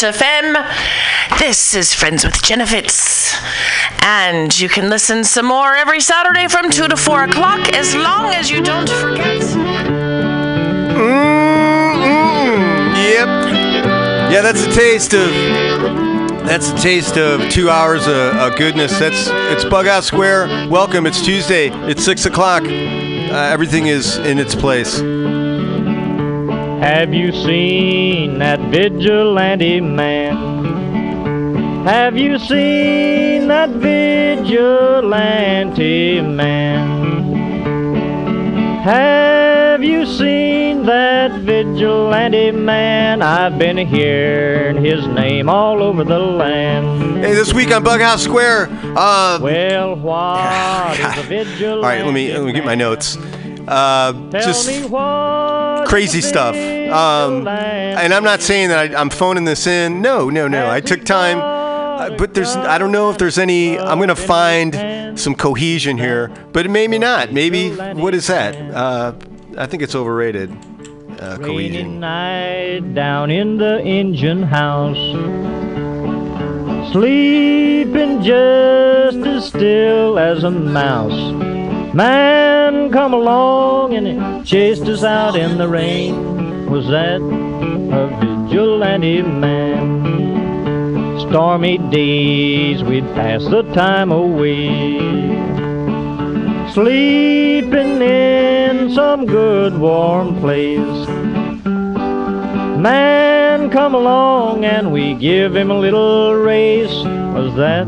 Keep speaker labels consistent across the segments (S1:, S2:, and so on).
S1: FM. This is Friends with Genefits. And you can listen some more every Saturday from 2 to 4 o'clock as long as you don't forget.
S2: Mm-mm. Yep. Yeah, that's a taste of. That's a taste of two hours of, of goodness. That's it's Bughouse Square. Welcome. It's Tuesday. It's six o'clock. Uh, everything is in its place.
S3: Have you seen that vigilante man? Have you seen that vigilante man? Have you seen that vigilante man? I've been hearing his name all over the land.
S2: Hey, this week on Bughouse Square. Uh,
S3: Well, what vigilante?
S2: all right, let me let me get my notes. Uh,
S3: Tell
S2: just
S3: me what
S2: crazy stuff. Um, and I'm not saying that I, I'm phoning this in. No, no, no. I took time, uh, but there's I don't know if there's any. I'm gonna find some cohesion here, but maybe not. Maybe what is that? Uh, I think it's overrated. Uh, cohesion.
S3: night down in the engine house. Sleeping just as still as a mouse. Man come along and chased us out in the rain. Was that a vigilante man? Stormy days we'd pass the time away. Sleeping in some good warm place. Man come along and we give him a little race. Was that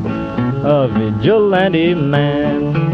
S3: a vigilante man?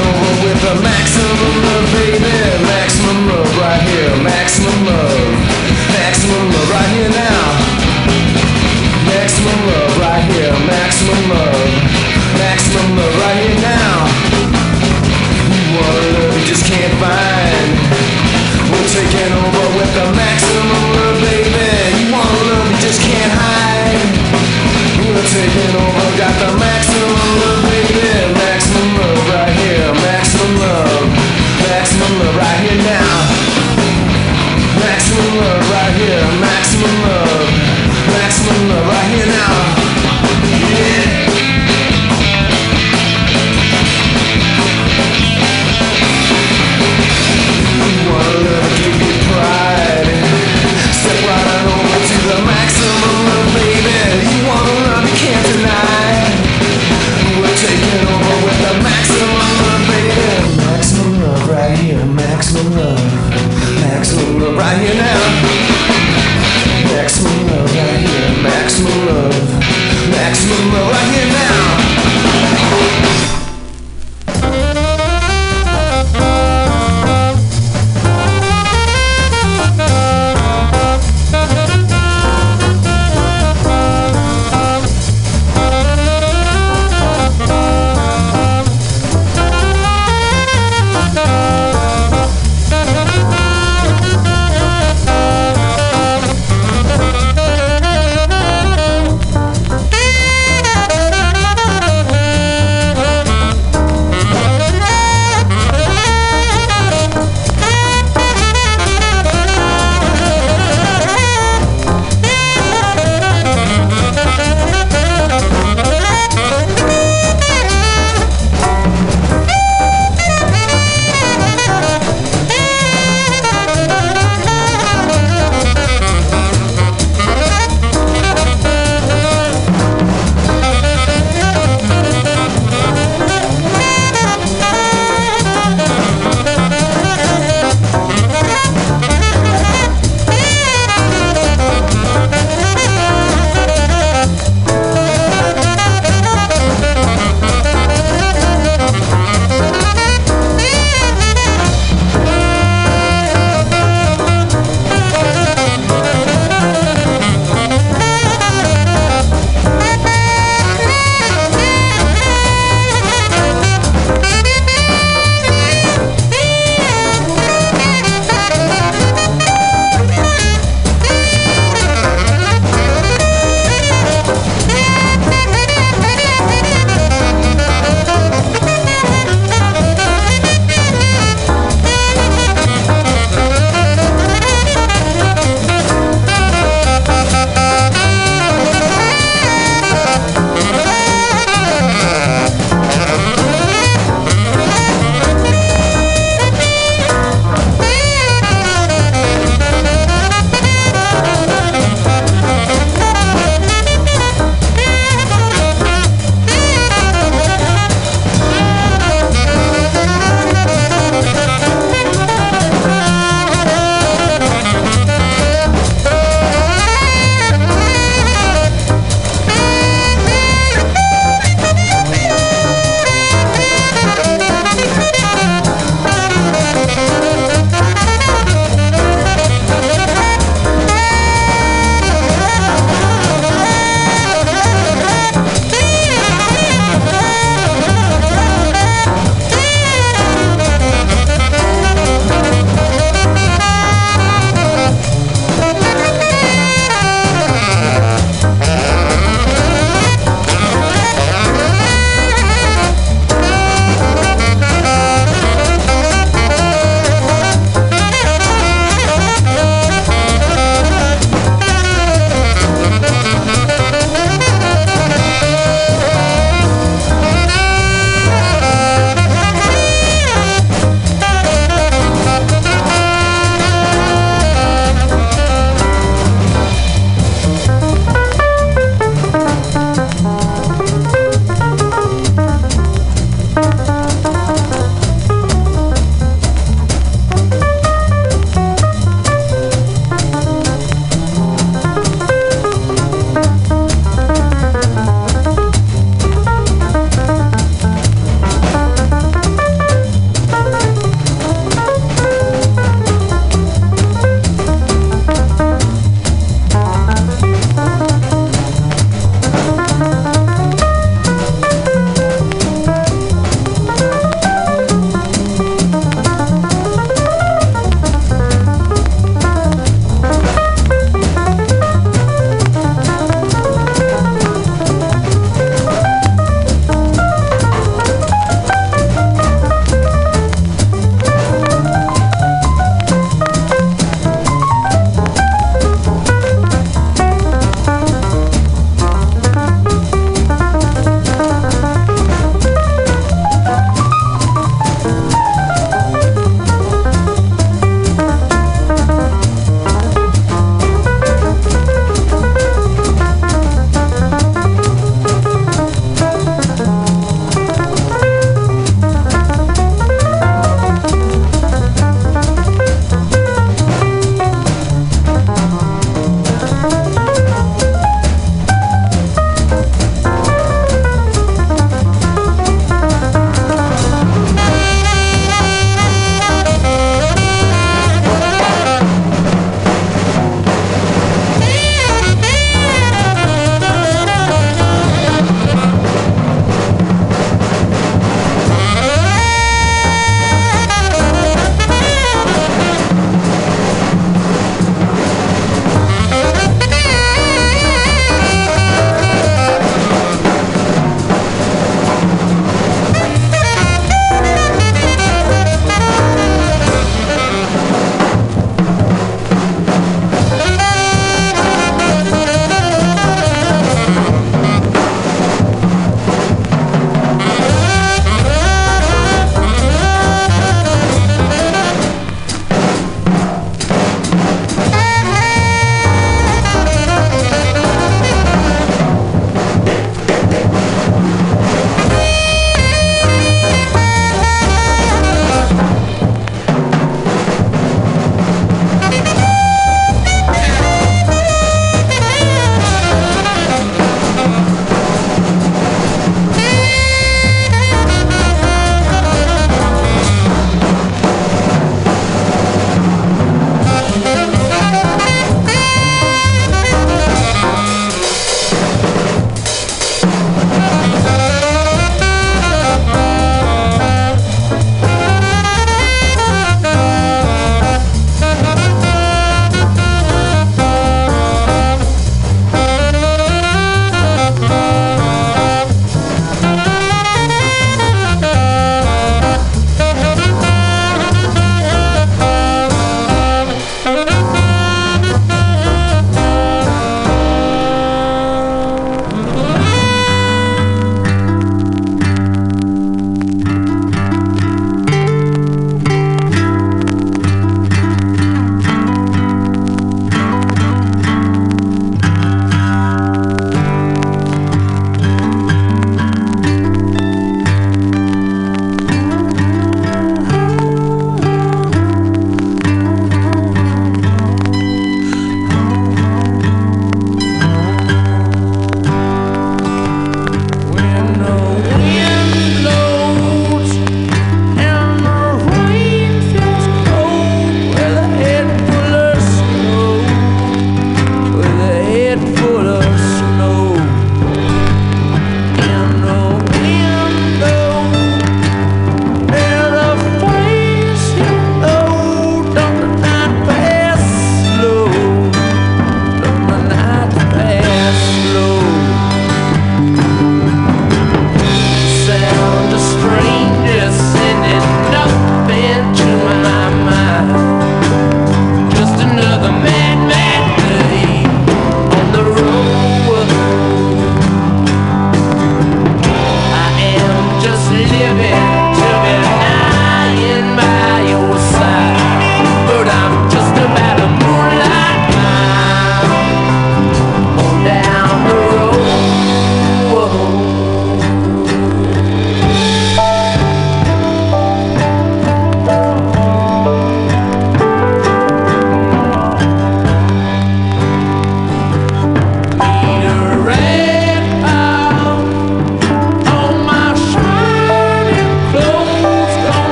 S4: Over with the maximum love, baby. Maximum love right here. Maximum love. right here now. Maximum love right here. Maximum love. Maximum love right here.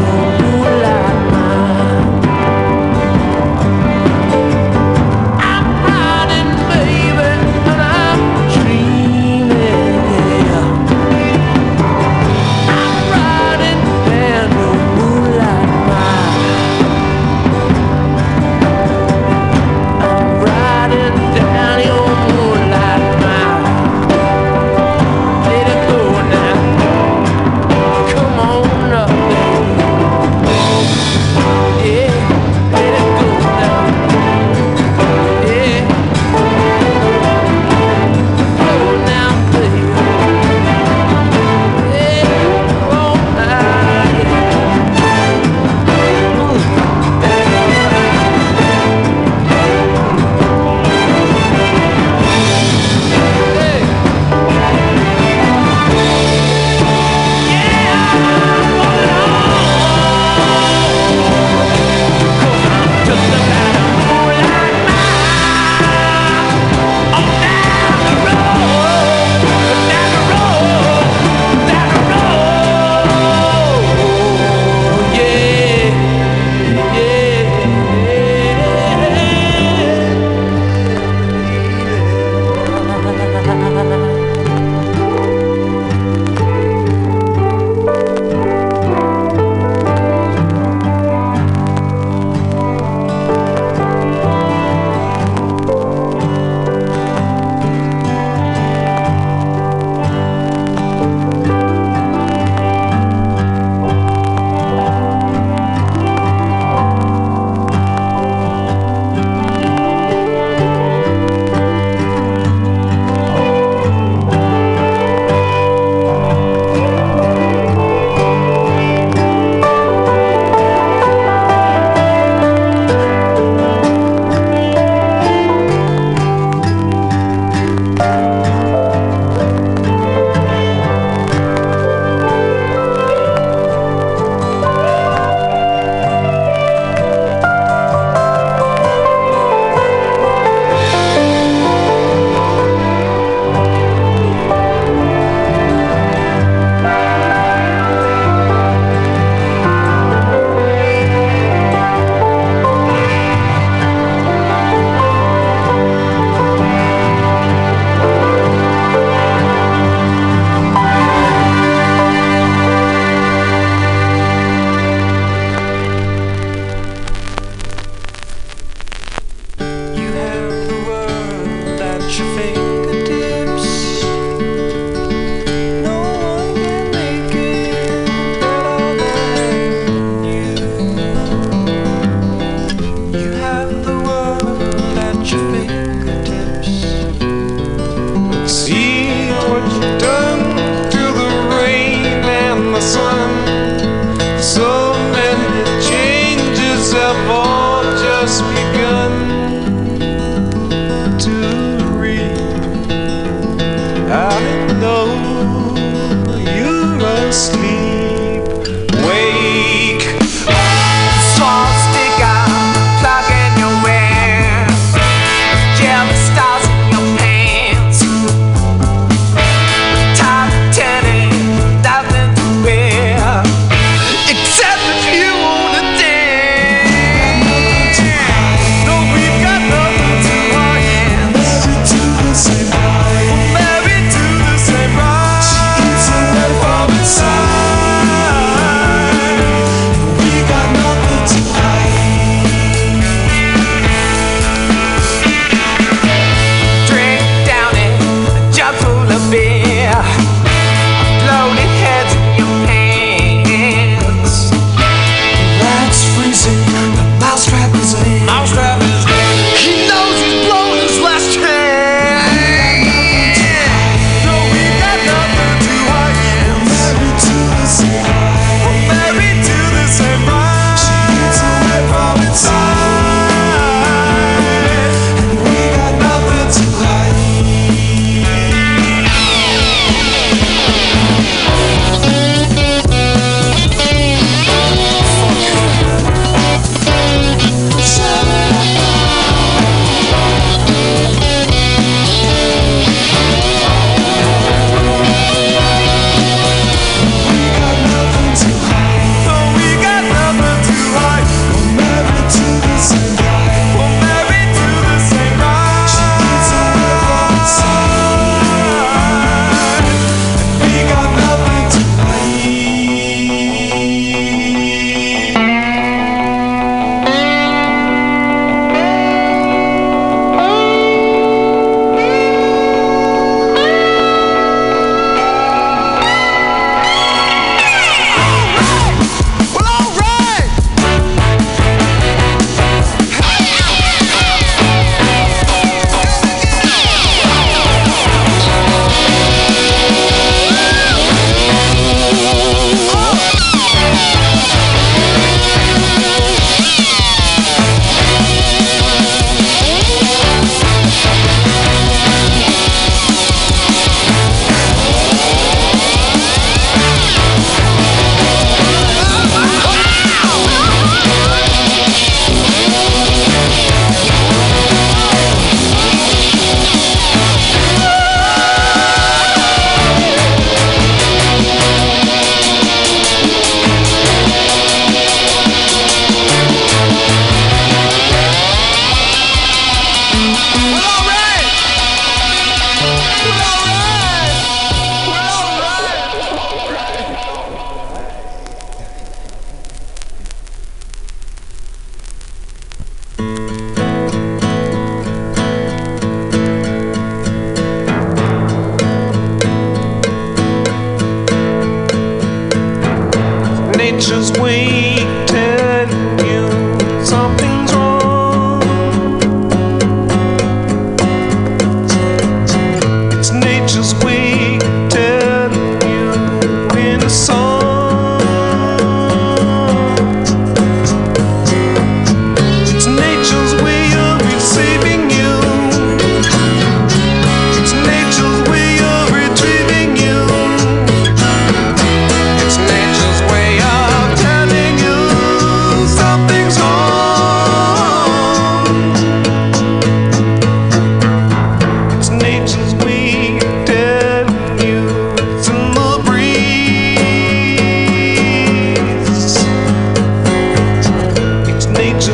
S5: oh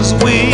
S5: nature's way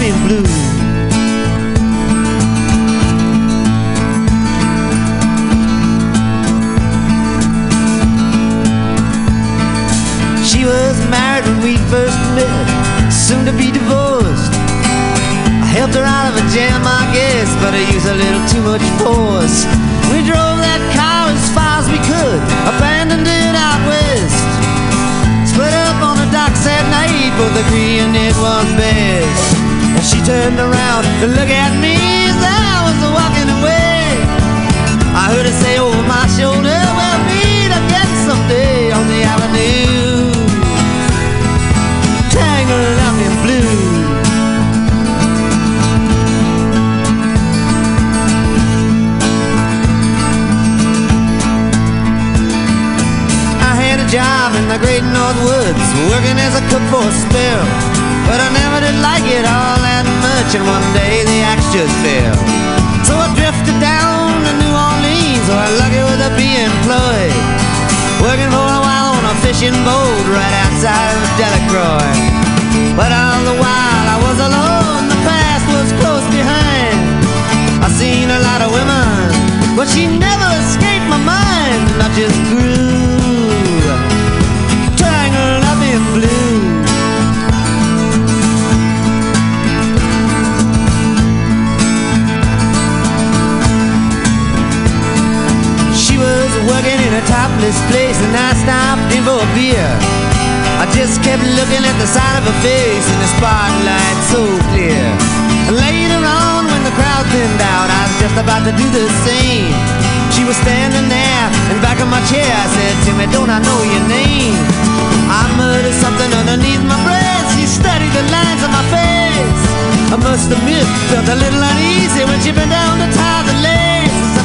S6: In blue. She was married when we first met, soon to be divorced. I helped her out of a jam, I guess, but I used a little too much force. We drove that car as far as we could, abandoned it out west. Split up on the docks that night, both agreeing it was best. And she turned around to look at me as I was walking away. I heard her say over my shoulder, we'll meet again someday on the avenue. Tangled up in blue. I had a job in the great North Woods, working as a cook for a spell. But I never did like it all and one day the axe just fell. So I drifted down to New Orleans, where I lucky with a be employed. Working for a while on a fishing boat right outside of Delacroix. But all the while I was alone, the past was close behind. I seen a lot of women, but she never escaped my mind, I just grew working in a topless place, and I stopped in for a beer. I just kept looking at the side of her face in the spotlight so clear. Later on, when the crowd thinned out, I was just about to do the same. She was standing there in back of my chair. I said, Timmy, don't I know your name? I muttered something underneath my breath. She studied the lines on my face. I must admit, felt a little uneasy when she bent down to tie the laces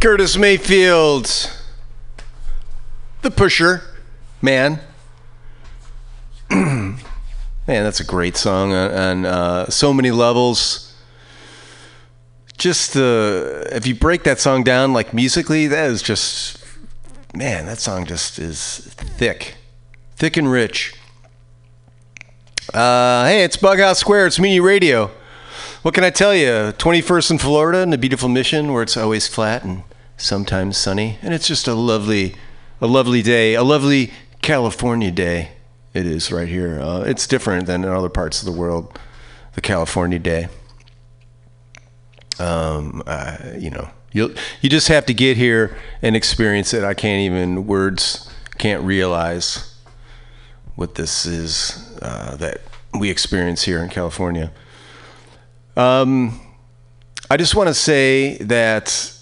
S2: Curtis Mayfield, the pusher, man. man, that's a great song on, uh, so many levels. Just if you break that song down like musically, that is just, man, that song just is thick, thick and rich. Uh, hey, it's Bughouse Square, it's Mutiny Radio. What can I tell you? 21st in Florida in a beautiful mission where it's always flat and sometimes sunny, and it's just a lovely, a lovely day, a lovely California day. It is right here. Uh, it's different than in other parts of the world. The California day. Um, you know, you you just have to get here and experience it. I can't even words can't realize what this is uh, that we experience here in California. Um, I just want to say that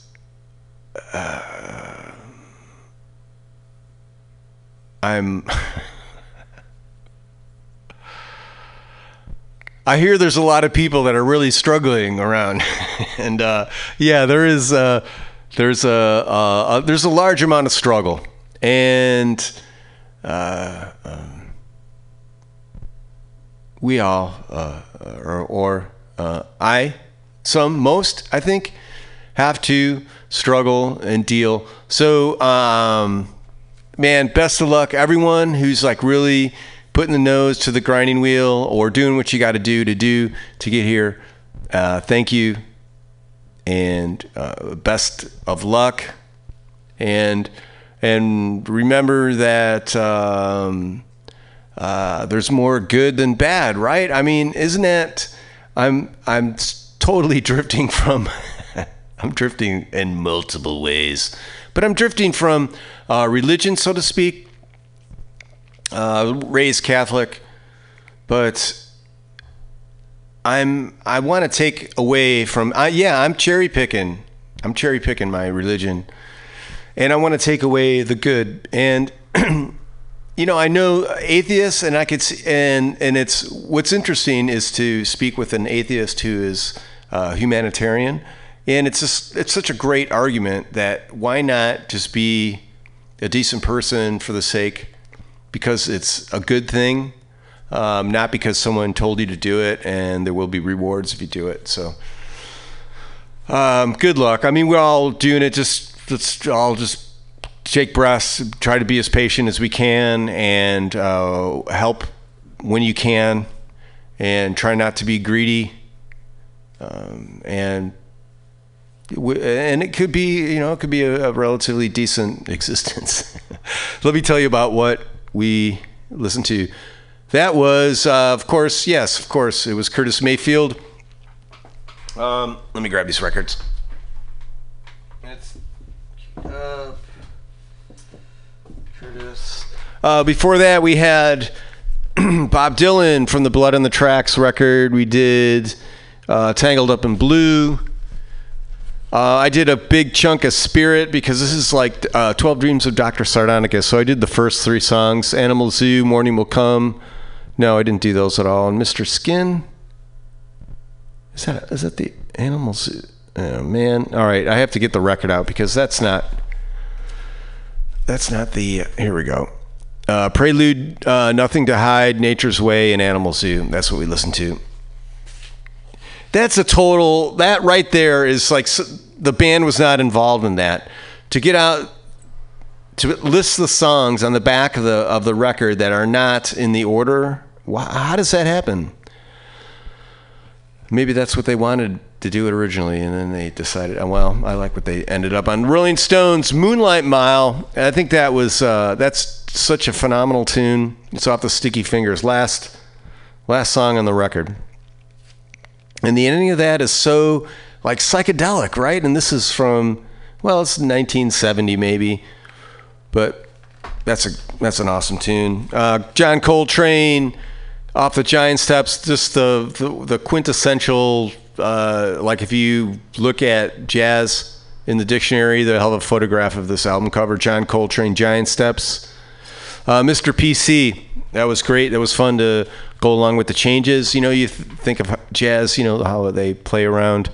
S2: uh, I'm. I hear there's a lot of people that are really struggling around, and uh, yeah, there is. Uh, there's a, uh, there's a large amount of struggle, and uh, um, we all, uh, or, or uh, I, some, most, I think, have to struggle and deal. So, um, man, best of luck, everyone who's like really putting the nose to the grinding wheel or doing what you got to do to do to get here. Uh, thank you, and uh, best of luck, and and remember that um, uh, there's more good than bad, right? I mean, isn't that? I'm I'm totally drifting from. I'm drifting in multiple ways, but I'm drifting from uh, religion, so to speak. Uh, raised Catholic, but I'm I want to take away from. Uh, yeah, I'm cherry picking. I'm cherry picking my religion, and I want to take away the good. And you know, I know atheists, and I could see, and and it's what's interesting is to speak with an atheist who is uh, humanitarian, and it's just it's such a great argument that why not just be a decent person for the sake because it's a good thing, um, not because someone told you to do it, and there will be rewards if you do it. So. Um, good luck. I mean, we're all doing it. Just let's all just take breaths, try to be as patient as we can, and uh, help when you can, and try not to be greedy. Um, and and it could be, you know, it could be a, a relatively decent existence. Let me tell you about what we listened to. That was, uh, of course, yes, of course, it was Curtis Mayfield. Um, let me grab these records. It's, uh, Curtis. Uh, before that, we had Bob Dylan from the Blood on the Tracks record. We did uh, Tangled Up in Blue. Uh, I did a big chunk of Spirit because this is like uh, 12 Dreams of Dr. Sardonicus. So I did the first three songs Animal Zoo, Morning Will Come. No, I didn't do those at all. And Mr. Skin. Is that is that the Animal Zoo? Oh, man. All right, I have to get the record out because that's not. That's not the. Here we go. Uh, Prelude, uh, Nothing to Hide, Nature's Way, and Animal Zoo. That's what we listened to. That's a total. That right there is like the band was not involved in that. To get out to list the songs on the back of the of the record that are not in the order. How does that happen? Maybe that's what they wanted to do it originally, and then they decided. oh, Well, I like what they ended up on. Rolling Stones, "Moonlight Mile." I think that was uh, that's such a phenomenal tune. It's off the Sticky Fingers last last song on the record, and the ending of that is so like psychedelic, right? And this is from well, it's 1970 maybe, but that's a that's an awesome tune. Uh, John Coltrane off the Giant Steps, just the the, the quintessential. Uh, like if you look at jazz in the dictionary, they'll have a photograph of this album cover. John Coltrane, Giant Steps. Uh, Mr. PC, that was great. That was fun to go along with the changes. You know, you th- think of jazz, you know, how they play around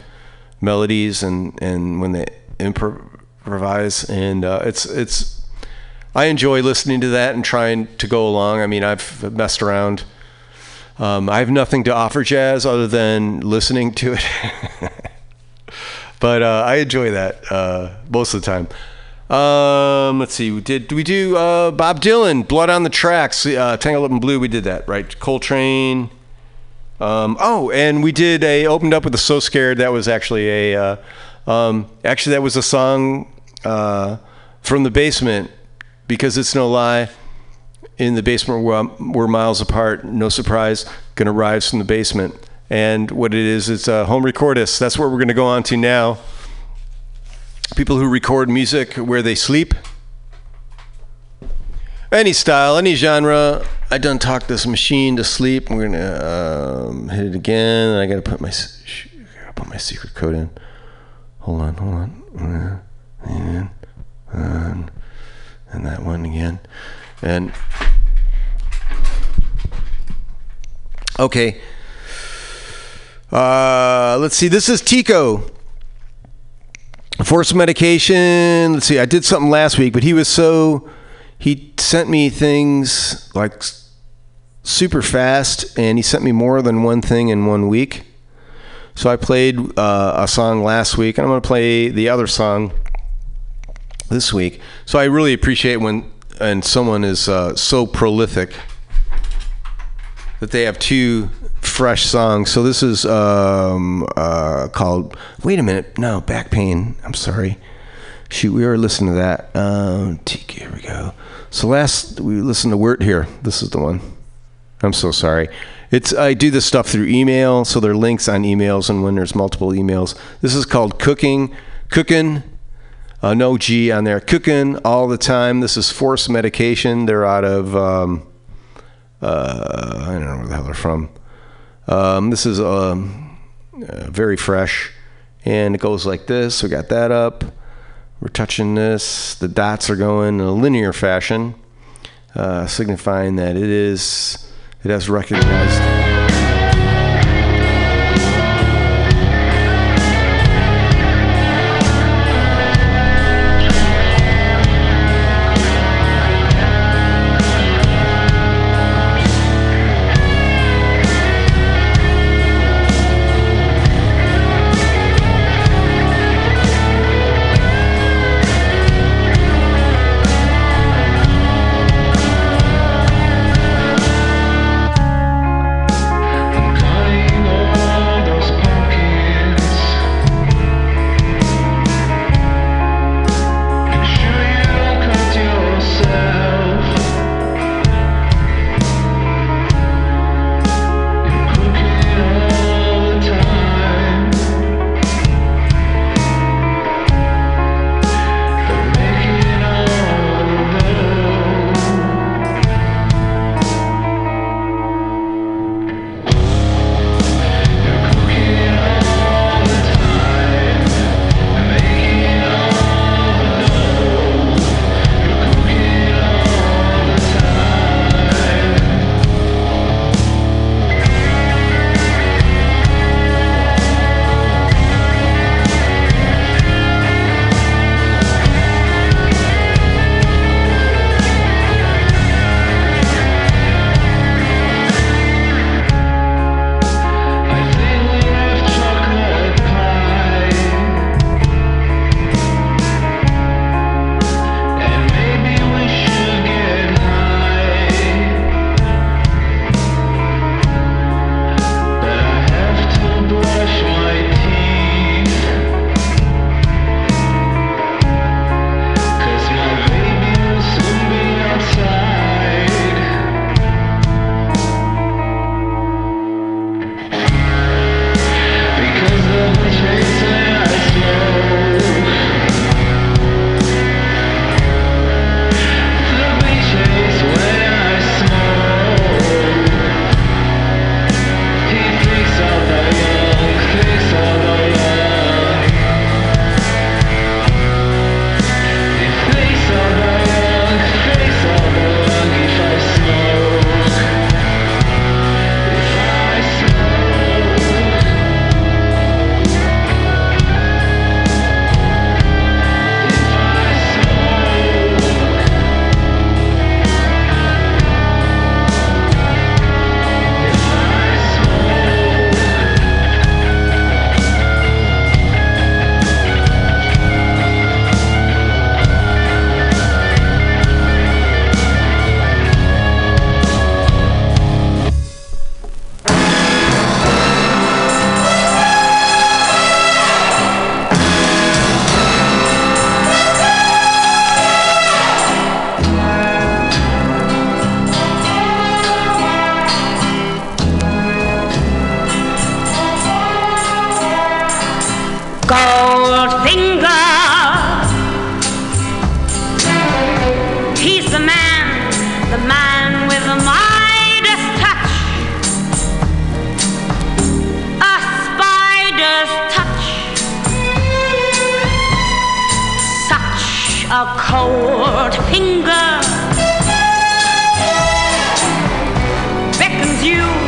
S2: melodies and, and when they improvise. And uh, it's, it's, I enjoy listening to that and trying to go along. I mean, I've messed around. Um, I have nothing to offer jazz other than listening to it. but uh, I enjoy that uh, most of the time. Um, let's see. We did we do uh, Bob Dylan, Blood on the Tracks, uh, Tangled Up in Blue? We did that, right? Coltrane. Um, oh, and we did a opened up with a So Scared. That was actually a uh, um, actually that was a song uh, from the basement because it's no lie. In the basement, we're, we're miles apart. No surprise. Gonna rise from the basement. And what it is, it's a home recordist. That's what we're gonna go on to now. People who record music where they sleep. Any style, any genre. I done talked this machine to sleep. We're gonna um, hit it again. I gotta put my gotta put my secret code in. Hold on, hold on. And, and, and that one again. And okay. Uh, let's see. This is Tico. Force medication. Let's see. I did something last week, but he was so. He sent me things like super fast, and he sent me more than one thing in one week. So I played uh, a song last week, and I'm going to play the other song this week. So I really appreciate when and someone is uh, so prolific that they have two fresh song. So this is um, uh, called. Wait a minute, no back pain. I'm sorry. Shoot, we were listening to that. Um, TK, here we go. So last we listened to Word here. This is the one. I'm so sorry. It's I do this stuff through email, so there are links on emails, and when there's multiple emails, this is called cooking, cooking. Uh, no G on there. Cooking all the time. This is Force Medication. They're out of um, uh, I don't know where the hell they're from. Um, this is um, uh, very fresh, and it goes like this. We got that up. We're touching this. The dots are going in a linear fashion, uh, signifying that it is it has recognized.
S7: A cold finger beckons you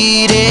S6: ocean lady,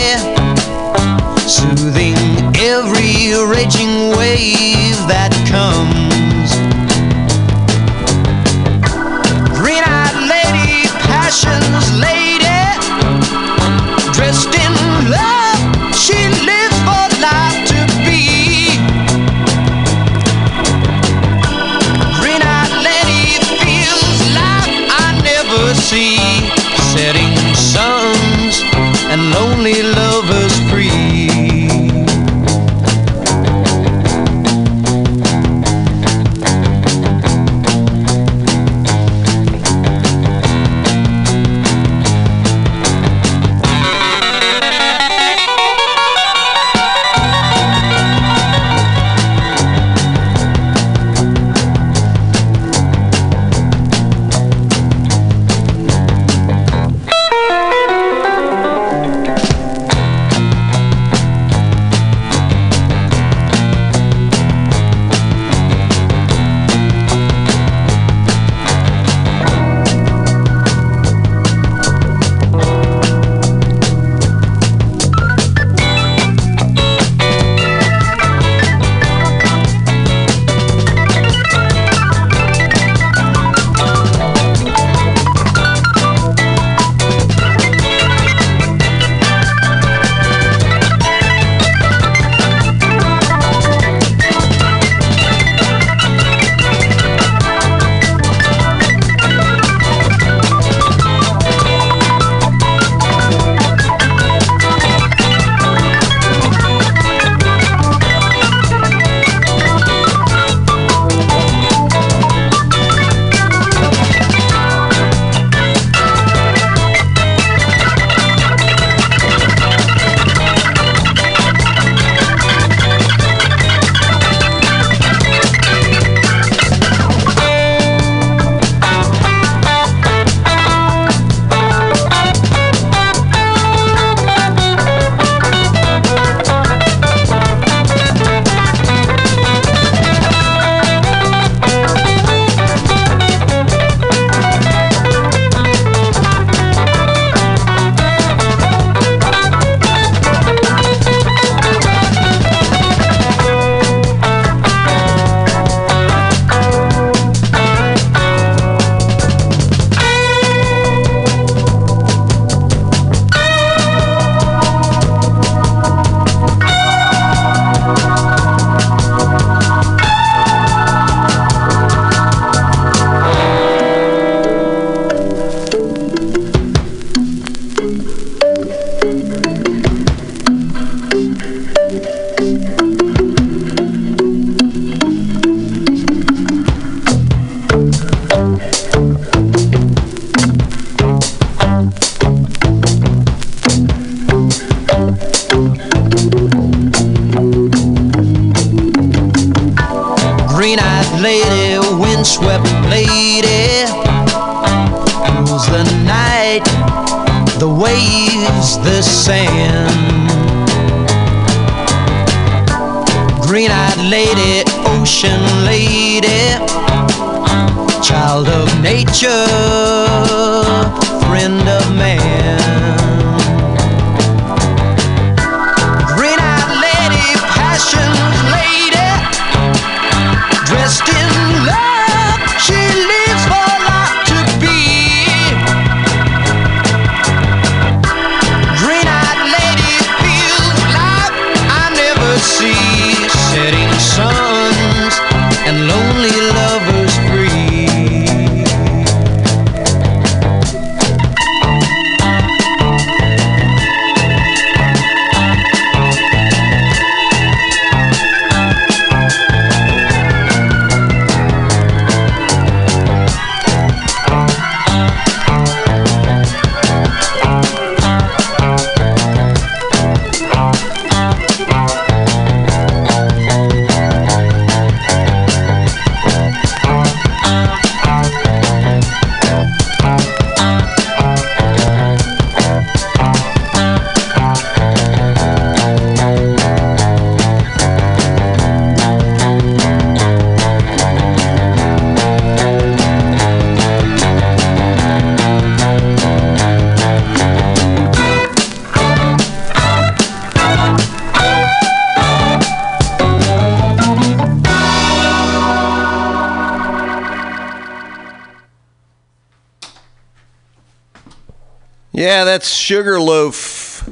S2: that's Sugarloaf.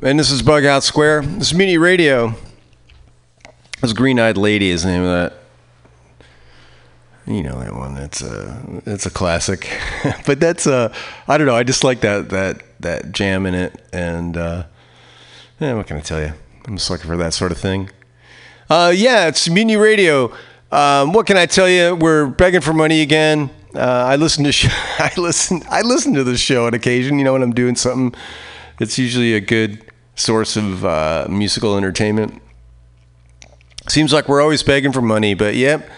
S2: And this is Bughouse Square. This is Radio. This Green Eyed Lady is the name of that. You know that one. That's a it's a classic. but that's uh I don't know. I just like that that that jam in it. And uh, yeah, what can I tell you? I'm just looking for that sort of thing. Uh, yeah, it's Mutiny Radio. Um, what can I tell you? We're begging for money again. Uh, I listen to sh- I listen I listen to the show on occasion. You know when I'm doing something, it's usually a good source of uh, musical entertainment. Seems like we're always begging for money, but yep,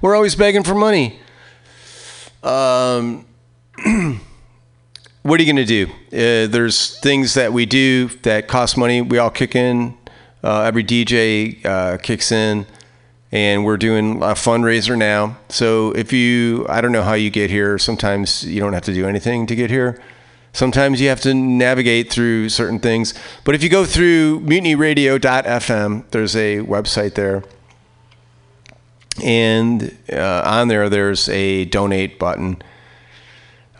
S2: we're always begging for money. Um, what are you going to do? Uh, there's things that we do that cost money. We all kick in. Uh, every DJ uh, kicks in, and we're doing a fundraiser now. So if you, I don't know how you get here. Sometimes you don't have to do anything to get here. Sometimes you have to navigate through certain things. But if you go through mutinyradio.fm, there's a website there. And uh, on there, there's a donate button.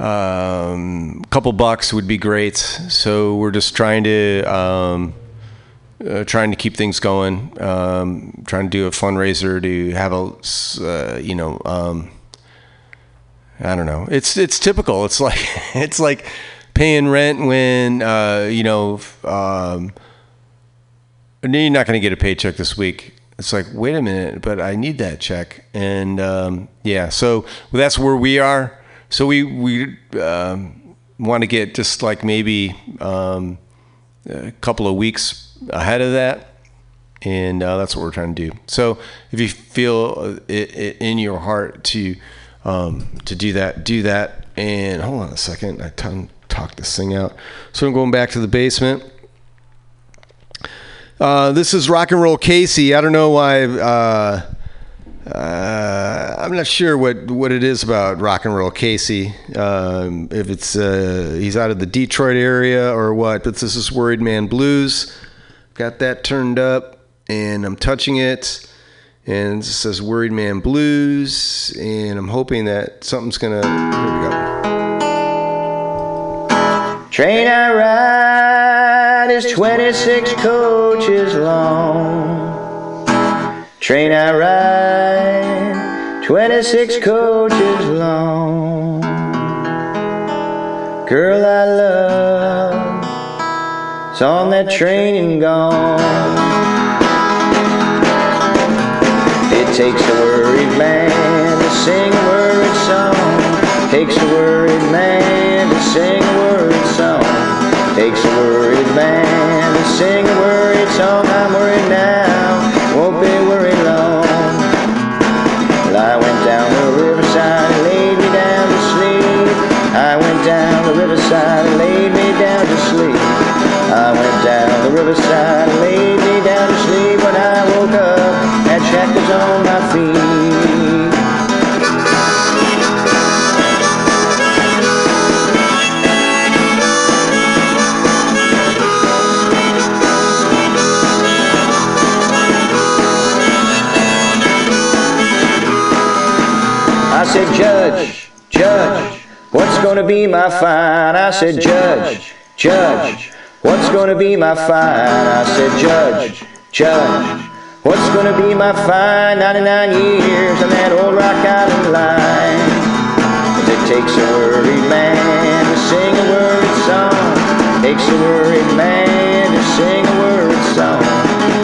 S2: Um, a couple bucks would be great. So we're just trying to um, uh, trying to keep things going. Um, trying to do a fundraiser to have a, uh, you know um, I don't know. It's it's typical. It's like it's like paying rent when uh, you know um, you're not going to get a paycheck this week. It's like wait a minute, but I need that check, and um, yeah. So that's where we are. So we we um, want to get just like maybe um, a couple of weeks ahead of that, and uh, that's what we're trying to do. So if you feel it, it in your heart to um, to do that, do that. And hold on a second, I ton- talked this thing out. So I'm going back to the basement. Uh, this is rock and roll Casey. I don't know why. Uh, uh, I'm not sure what, what it is about rock and roll Casey. Um, if it's uh, he's out of the Detroit area or what. But this is Worried Man Blues. Got that turned up, and I'm touching it, and it says Worried Man Blues, and I'm hoping that something's gonna. Here we go.
S8: Train I ride is 26 coaches long. Train I ride, 26 coaches long. Girl I love, is on that train and gone. It takes a worried man to sing a worried song. Takes a worried man to sing a worried song. Takes a worried man to sing a worried song. I'm worried now, won't be worried long. Well, I went down the riverside and laid me down to sleep. I went down the riverside Riverside. Laid me down to sleep when I woke up. That shack was on my feet. I said, Judge, Judge, what's gonna be my fine? I said, Judge, Judge, what's gonna be my fine? I said, Judge, Judge, what's gonna be my fine? 99 years on that old Rock Island line. it takes a worried man to sing a worried song. Takes a worried man to sing a worried song.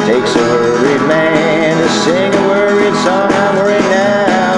S8: Takes a worried man to sing a worried song. I'm worried now.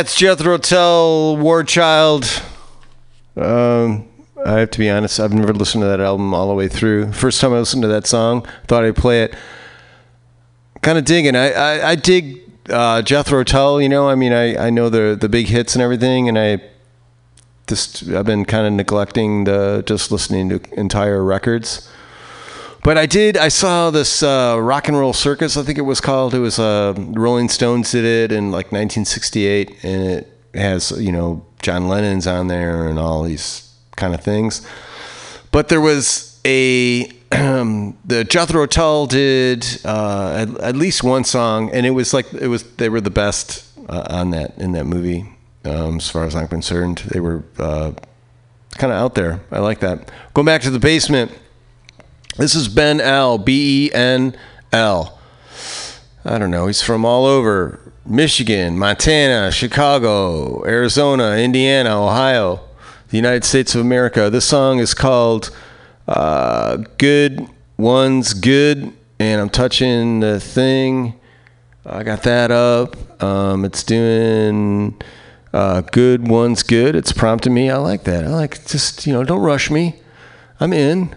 S2: It's Jethro Tull, War Child. Um, I have to be honest, I've never listened to that album all the way through. First time I listened to that song, thought I'd play it. Kind of digging. I, I, I dig uh, Jethro Tull, you know, I mean, I, I know the, the big hits and everything, and I just, I've been kind of neglecting the, just listening to entire records. But I did. I saw this uh, rock and roll circus. I think it was called. It was uh, Rolling Stones did it in like 1968, and it has you know John Lennon's on there and all these kind of things. But there was a the Jethro Tull did uh, at, at least one song, and it was like it was they were the best uh, on that in that movie. Um, as far as I'm concerned, they were uh, kind of out there. I like that. Going back to the basement. This is Ben L. B E N L. I don't know. He's from all over Michigan, Montana, Chicago, Arizona, Indiana, Ohio, the United States of America. This song is called uh, Good One's Good, and I'm touching the thing. I got that up. Um, it's doing uh, Good One's Good. It's prompting me. I like that. I like just, you know, don't rush me. I'm in.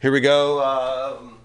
S2: Here we go. Um,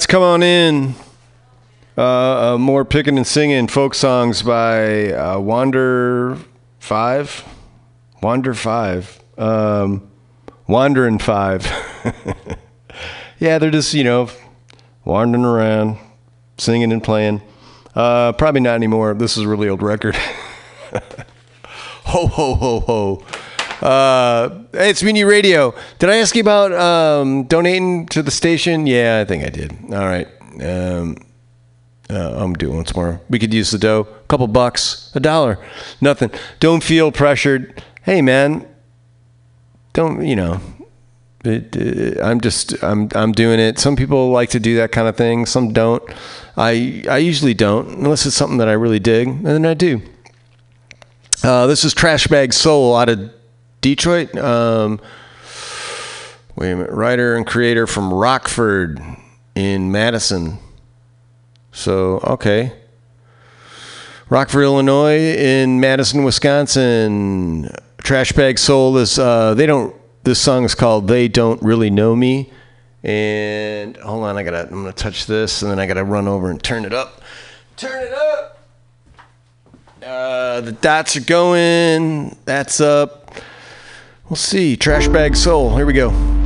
S2: That's come on in. Uh, uh, more picking and singing folk songs by uh, Wander Five, Wander Five, um, Wandering Five. yeah, they're just you know wandering around, singing and playing. Uh, probably not anymore. This is a really old record. ho ho ho ho. Uh, it's Mutiny Radio. Did I ask you about um, donating to the station? Yeah, I think I did. All right. Um, uh, I'm doing once more. We could use the dough. A couple bucks, a dollar, nothing. Don't feel pressured. Hey, man, don't you know? It, uh, I'm just I'm I'm doing it. Some people like to do that kind of thing. Some don't. I I usually don't unless it's something that I really dig, and then I do. Uh, this is Trash Bag Soul out of Detroit. Um, wait a minute, writer and creator from Rockford in Madison. So okay, Rockford, Illinois, in Madison, Wisconsin. Trash Bag Soul is uh, they don't. This song is called "They Don't Really Know Me." And hold on, I gotta. I'm gonna touch this, and then I gotta run over and turn it up. Turn it up. Uh, the dots are going. That's up. We'll see. Trash Bag Soul. Here we go.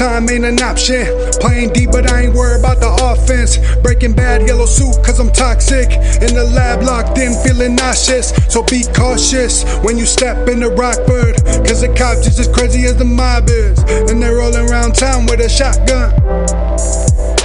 S9: Time ain't an option. Playing deep, but I ain't worried about the offense. Breaking bad yellow suit, cause I'm toxic. In the lab, locked in, feeling nauseous. So be cautious when you step in into Rockford. Cause the cops is as crazy as the mob is. And they're rolling around town with a shotgun.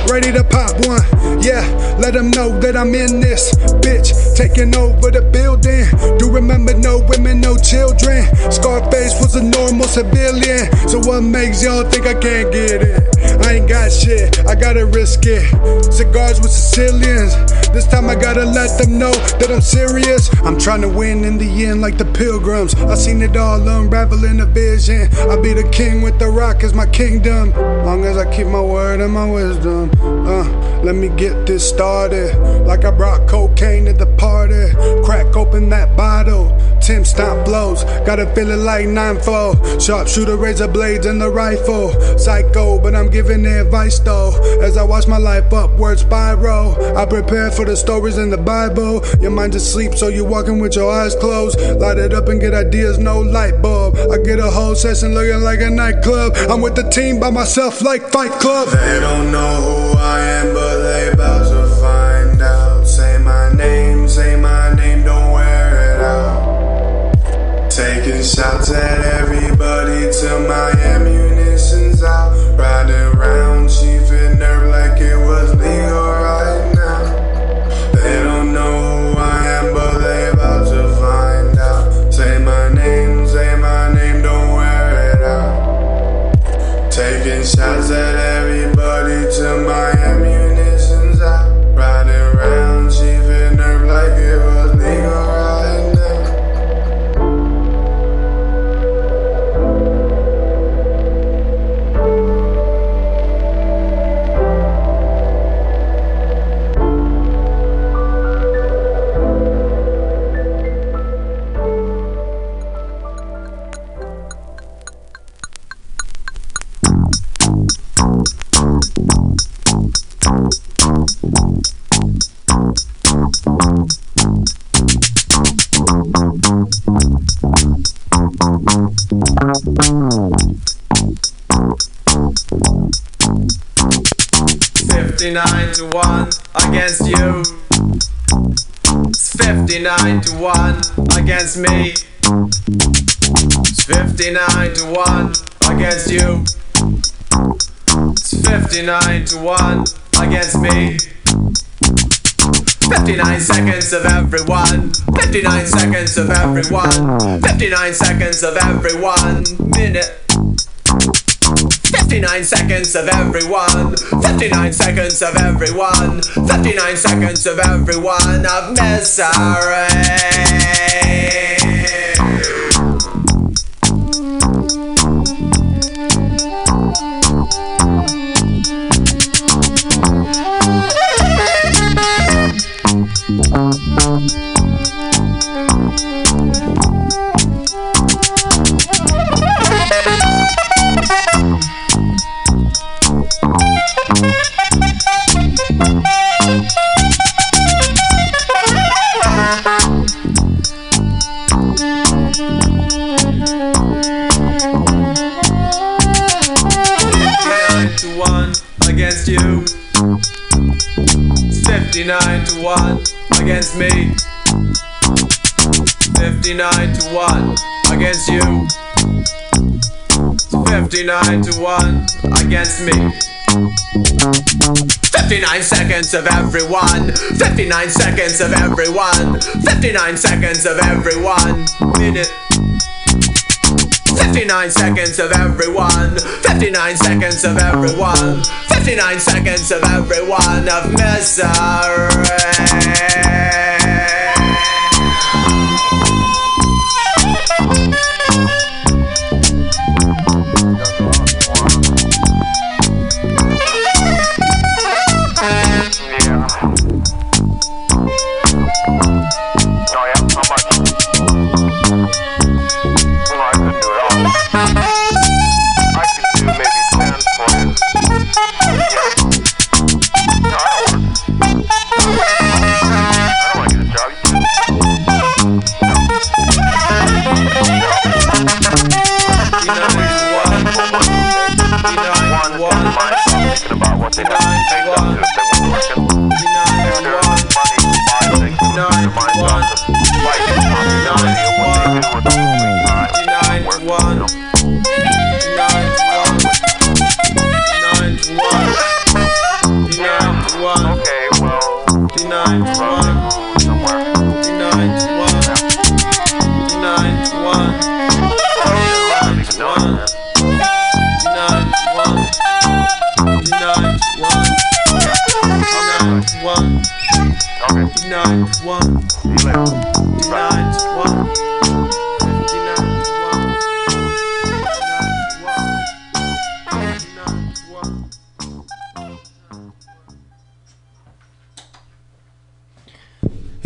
S9: Ready to pop one, yeah. Let them know that I'm in this bitch, taking over the building. Do remember no women, no children. Scarface was a normal civilian, so what makes y'all think I can't get it? I ain't got shit, I gotta risk it. Cigars with Sicilians, this time I gotta let them know that I'm serious. I'm trying to win in the end, like the pilgrims. I seen it all unravel in a vision. I'll be the king with the rock as my kingdom. Long as I keep my word and my wisdom. Uh, let me get this started. Like I brought cocaine to the party. Crack open that bottle. Tim stomp blows. Gotta feel it like 9 4. Sharpshooter, razor blades, and the rifle. Psycho, but I'm giving advice though. As I watch my life upward spiral. I prepare for the stories in the Bible. Your mind asleep, so you're walking with your eyes closed. Light it up and get ideas, no light bulb. I get a whole session looking like a nightclub. I'm with the team by myself like Fight Club.
S10: They don't know who I am, but they about to find out. Say my name, say my name, Shots at everybody till my ammunition's
S11: 59 to 1 against you. It's 59 to 1 against me. It's 59 to 1 against you. It's 59 to 1 against me. 59 seconds of everyone. 59 seconds of everyone. 59 seconds of everyone. Minute. 59 seconds of everyone. 59 seconds of everyone. 59 seconds of everyone of misery. 59 to 1 against me. 59 to 1 against you. 59 to 1 against me. 59 seconds of everyone. 59 seconds of everyone. 59 seconds of everyone. Minute. 59 seconds of everyone. 59 seconds of everyone. 59 seconds of everyone of misery.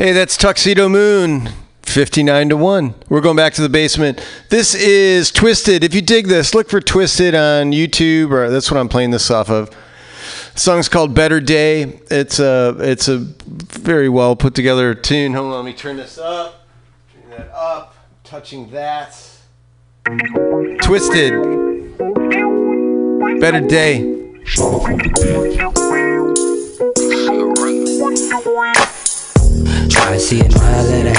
S2: Hey, that's Tuxedomoon. 59 to 1. We're going back to the basement. This is Twisted. If you dig this, look for Twisted on YouTube or that's what I'm playing this off of. The song's called Better Day. It's a it's a very well put together tune. Hold on, let me turn this up. Turn that up. Touching that. Twisted. Better Day.
S12: Trying to see another day.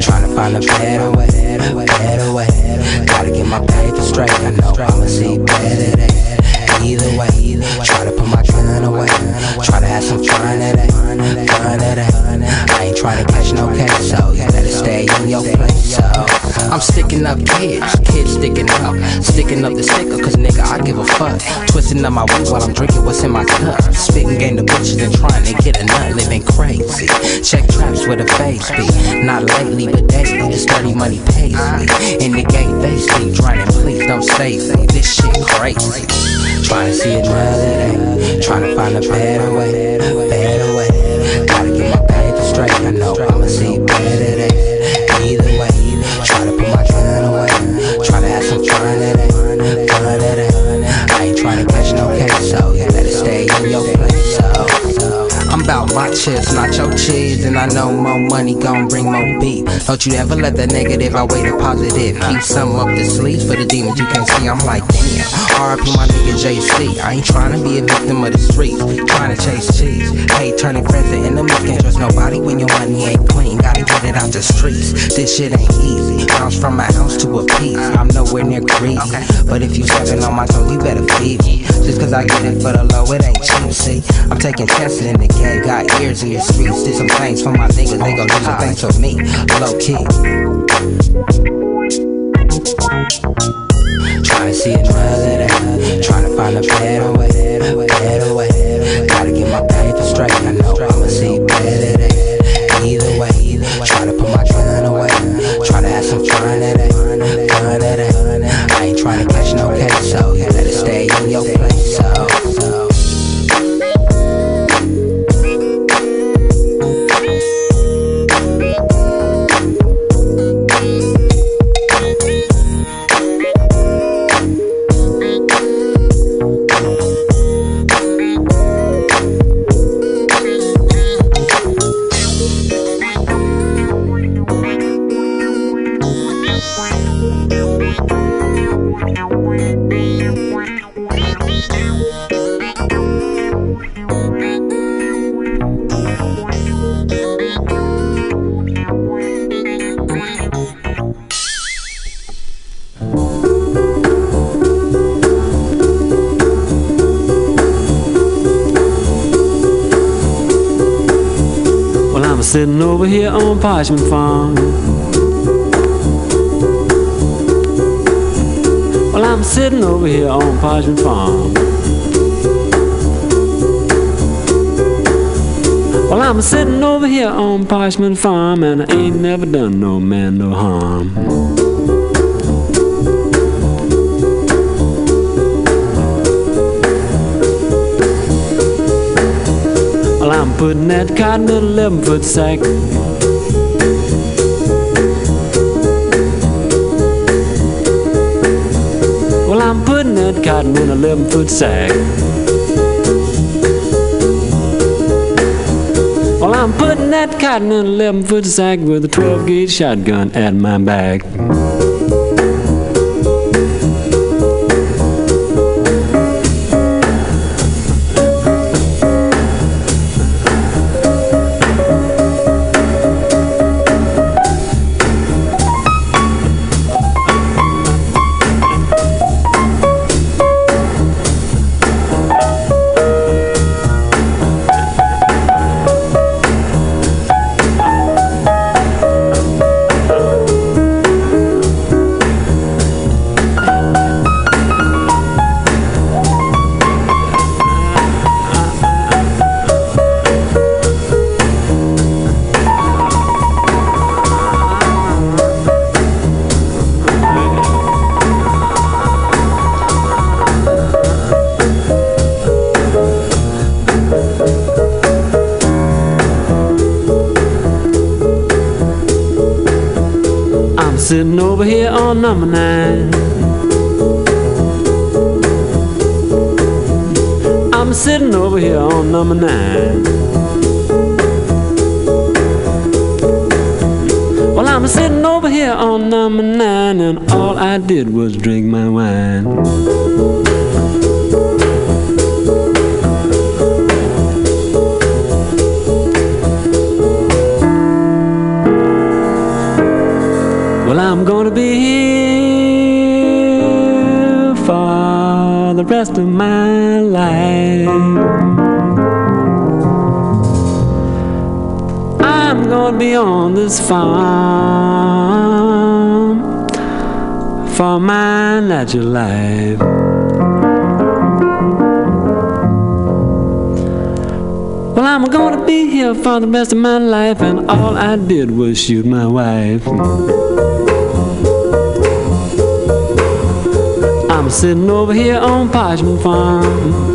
S12: Trying to find a better way. Better way. Gotta get my paper straight. I know I'ma see better days. Either way. Try to put my gun away. Try to have some fun today. Fun today. I ain't trying to catch no case, so you better stay in your place. So I'm sticking up kids, kids sticking up, sticking up the sticker, cause nigga I give a fuck. Twisting up my weed while I'm drinking what's in my cup. Spitting game to bitches and trying to get a nut, living crazy. Check traps with a face be, not lately but daily. The sturdy money pays me. In the gate they trying to please don't save. This shit crazy. Trying to see another day, trying to find a better way, better way. Gotta get my paper straight. I know my chips, not your cheese, and I know more money gon' bring more beat. Don't you ever let the negative outweigh the positive. Keep some up the sleeves for the demons you can't see. I'm like, RP my nigga JC. I ain't trying to be a victim of the streets, trying to chase cheese. Hey, turning friends to enemies, can't trust nobody when your money ain't clean. Gotta get it out the streets. This shit ain't easy. Bounce from my house to a piece. I'm nowhere near greedy, but if you stepping on my toes, you better feed me. Just cause I get it for the low, it ain't cheap. See, I'm taking chances in the game. Got ears in the streets. Did some things for my niggas, they gon' do some things for me. Low key. Tryna see another day. Tryna find a better way, better way. Gotta get my paper straight. I know I'ma see better days. Either way, tryna put my gun away. Tryna have some fun today,
S13: here on Parchment Farm. Well, I'm sitting over here on Parchment Farm. Well, I'm sitting over here on Parchment Farm, and I ain't never done no man no harm. Well, I'm putting that cotton in a 11 foot sack. Well, I'm putting that cotton in a 11 foot sack. Well, I'm putting that cotton in a 11 foot sack with a 12 gauge shotgun at my back. Over here on number nine. I'm sitting over here on number nine. Well, I'm sitting over here on number nine, and all I did was drink my wine. Rest of my life. I'm gonna be on this farm for my natural life. Well, I'm gonna be here for the rest of my life, and all I did was shoot my wife. Sitting over here on Parchment Farm.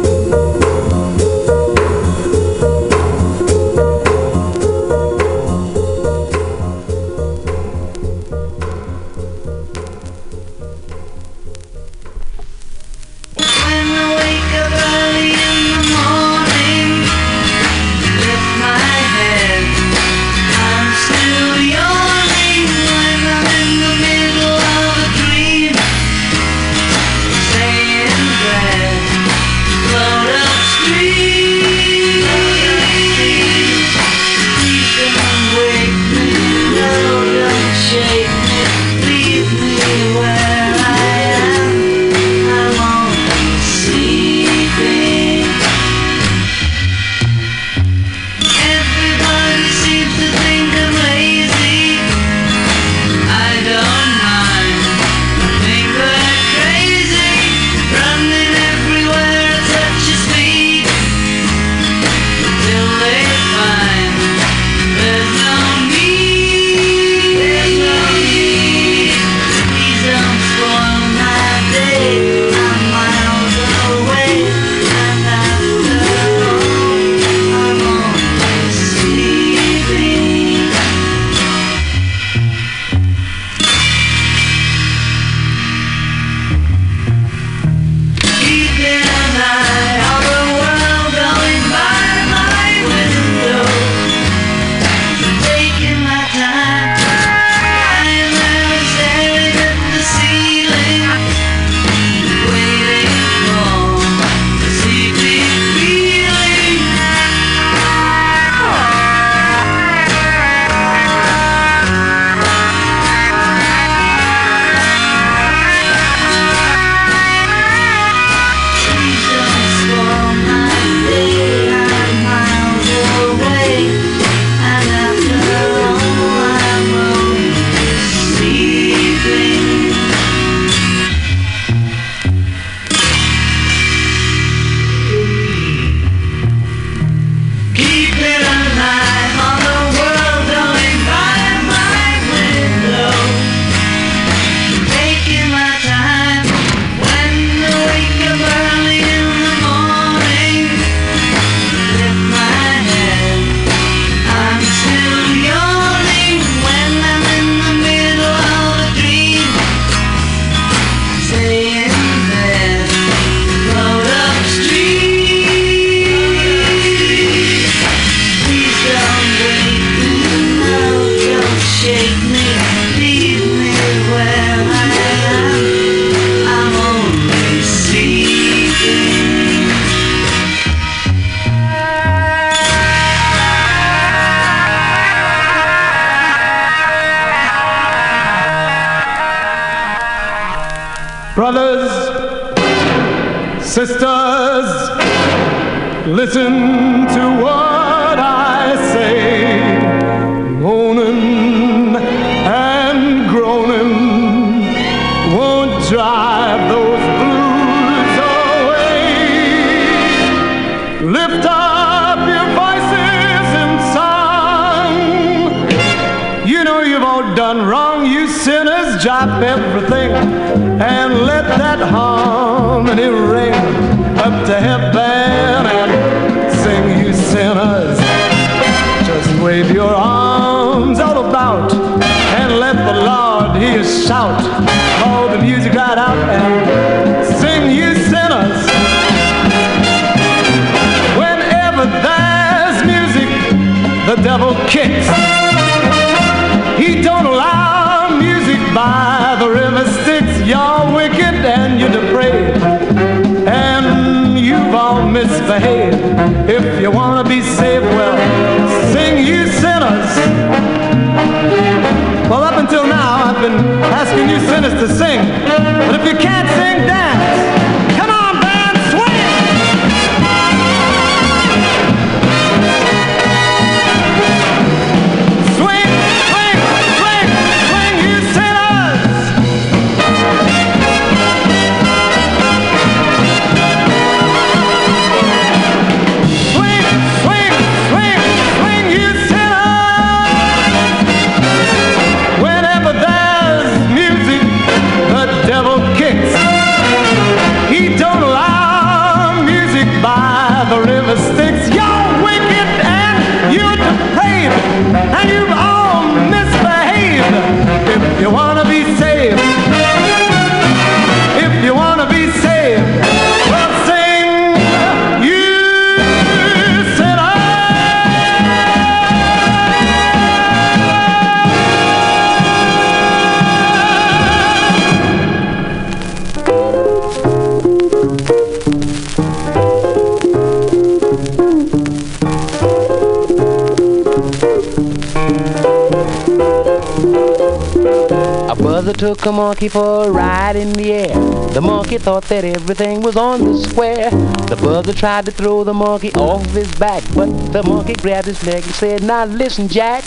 S14: Took a monkey for a ride in the air. The monkey thought that everything was on the square. The brother tried to throw the monkey off his back, but the monkey grabbed his leg and said, Now listen, Jack.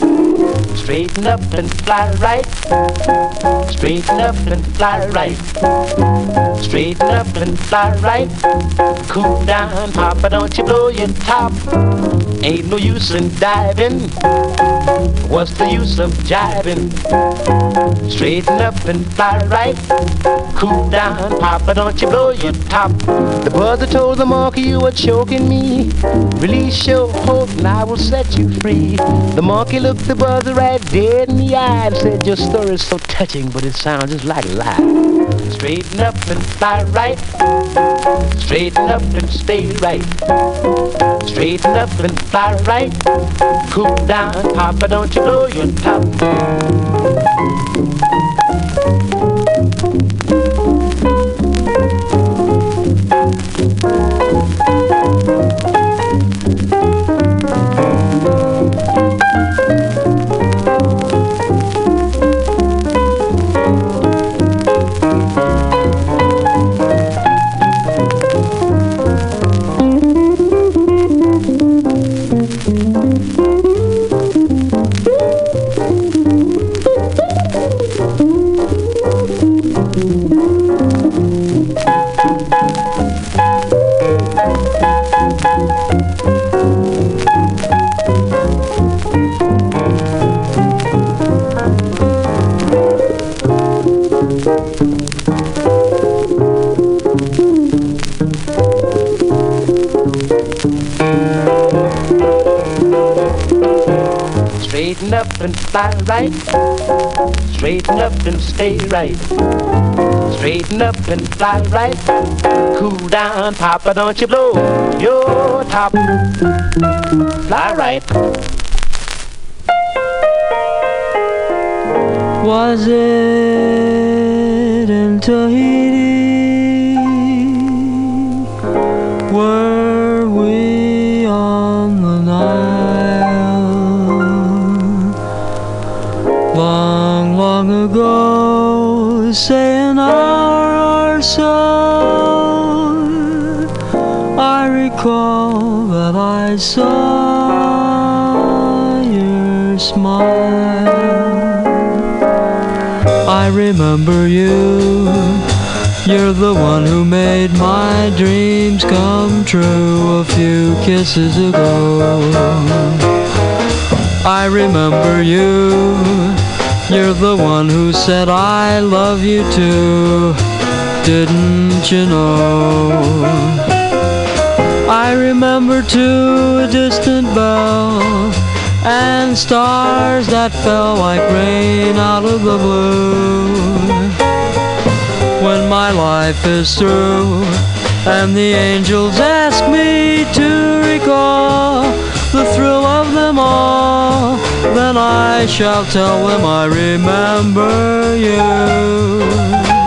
S14: Straighten up and fly right. Straighten up and fly right. Straighten up and fly right. Cool down, Papa, don't you blow your top. Ain't no use in diving. What's the use of jiving? Straighten up and fly right. Cool down, Papa, don't you blow your top. The brother told the monkey you were choking me. Release your hold and I will set you free. The monkey looked the brother right dead in the eye and said, Your story is so touching, but it sounds just like a lie. Straighten up and fly right. Straighten up and stay right. Straighten up and fly right. Cool down, Papa, don't you blow your top. Straighten up and stay right. Straighten up and fly right. Cool down, Papa, don't you blow your top. Fly right.
S15: Was it in Tahiti? Saw your smile. I remember you. You're the one who made my dreams come true a few kisses ago. I remember you. You're the one who said I love you too. Didn't you know? I remember too a distant bell and stars that fell like rain out of the blue. When my life is through and the angels ask me to recall the thrill of them all, then I shall tell them I remember you.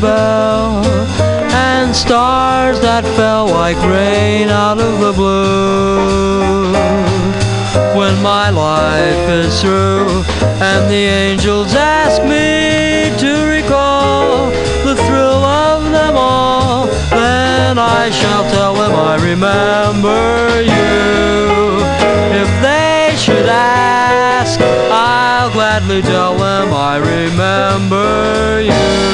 S15: Bell and stars that fell like rain out of the blue. When my life is through and the angels ask me to recall the thrill of them all, then I shall tell them I remember you. If they should ask, I'll gladly tell them I remember you.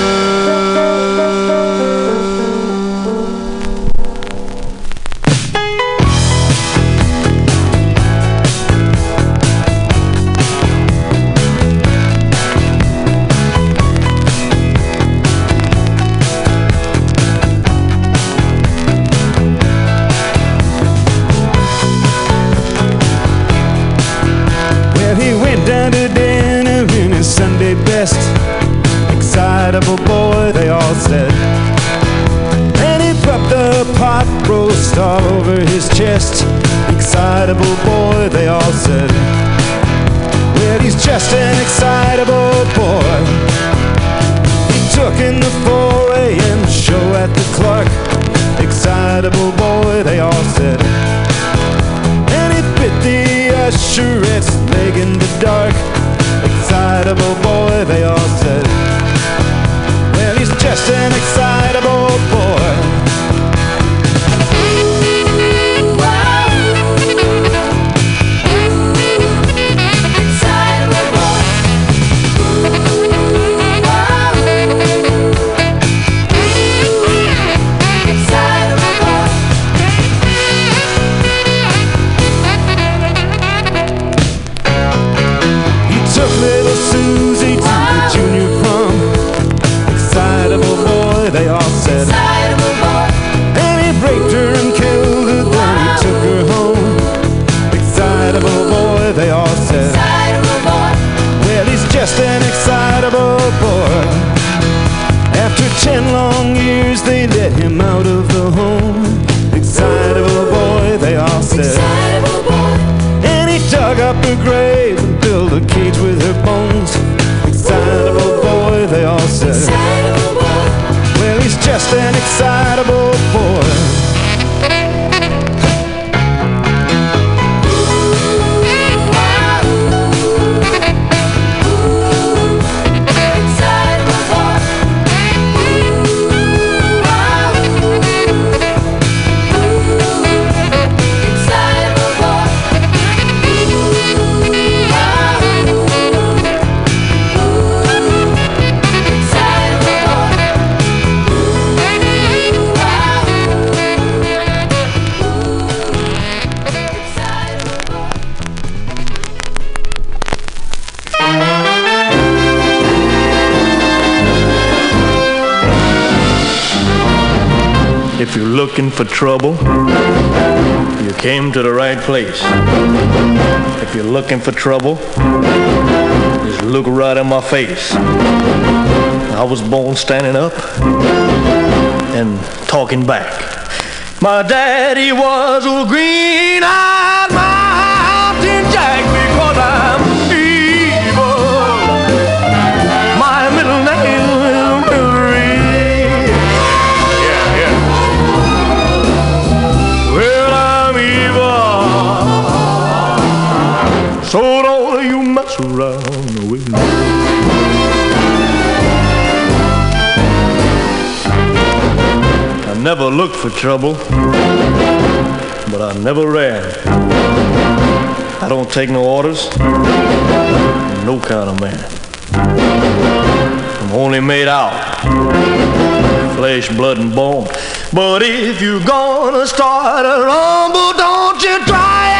S16: Said. Well, he's just an excitable boy. He took in the 4 a.m. show at the Clark. Excitable boy, they all said. And he bit the usherette's leg in the dark. Excitable boy, they all said. Well, he's just an grave
S17: for trouble, you came to the right place. If you're looking for trouble, just look right in my face. I was born standing up and talking back. My daddy was a green-eyed mountain looked for trouble, but I never ran. I don't take no orders, no kind of man. I'm only made out flesh, blood, and bone. But if you're gonna start a rumble, don't you try it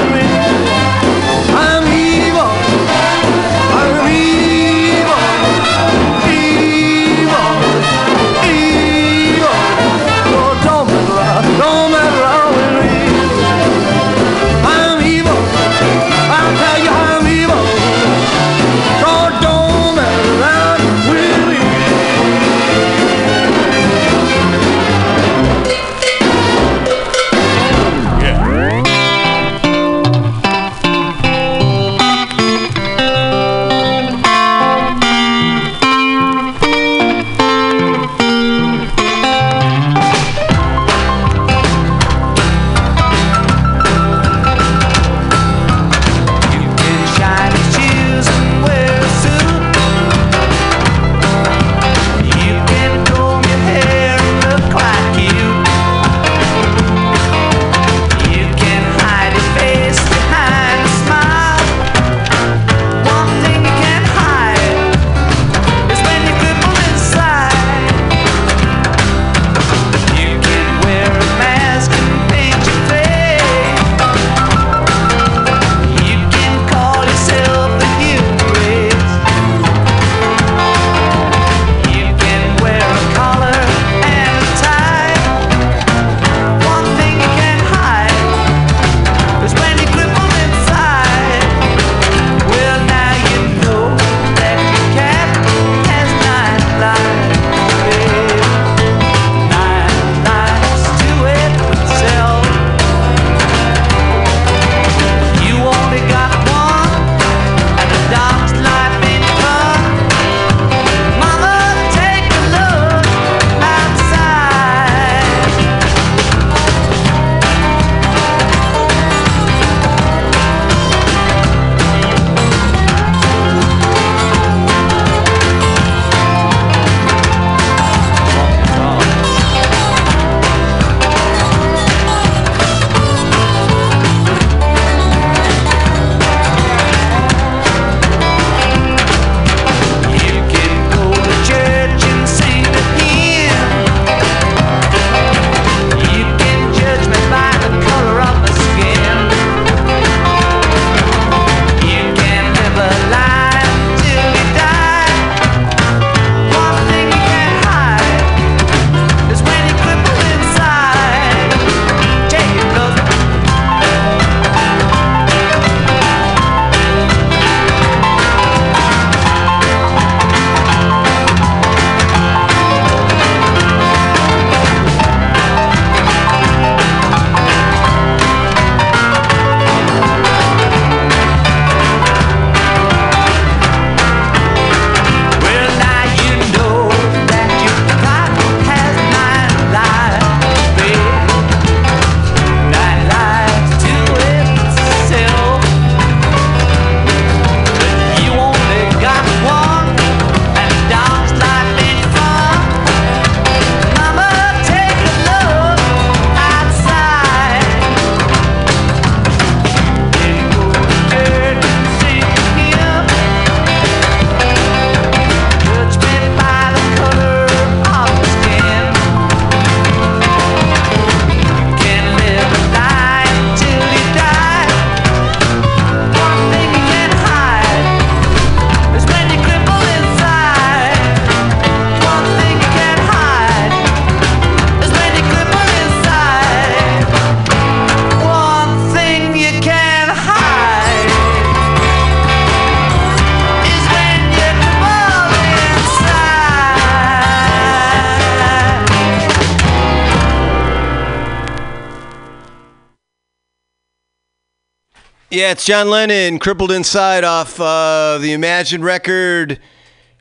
S2: Yeah, it's John Lennon, Crippled Inside off uh, the Imagine record.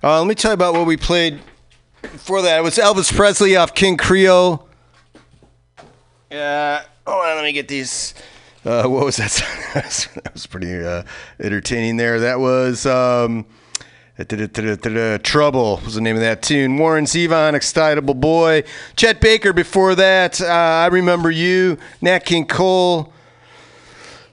S2: Uh, let me tell you about what we played before that. It was Elvis Presley off King Creole. Yeah, hold on, let me get these. Uh, what was that? that was pretty uh, entertaining there. That was um, Trouble was the name of that tune. Warren Zevon, Excitable Boy. Chet Baker before that. Uh, I Remember You. Nat King Cole.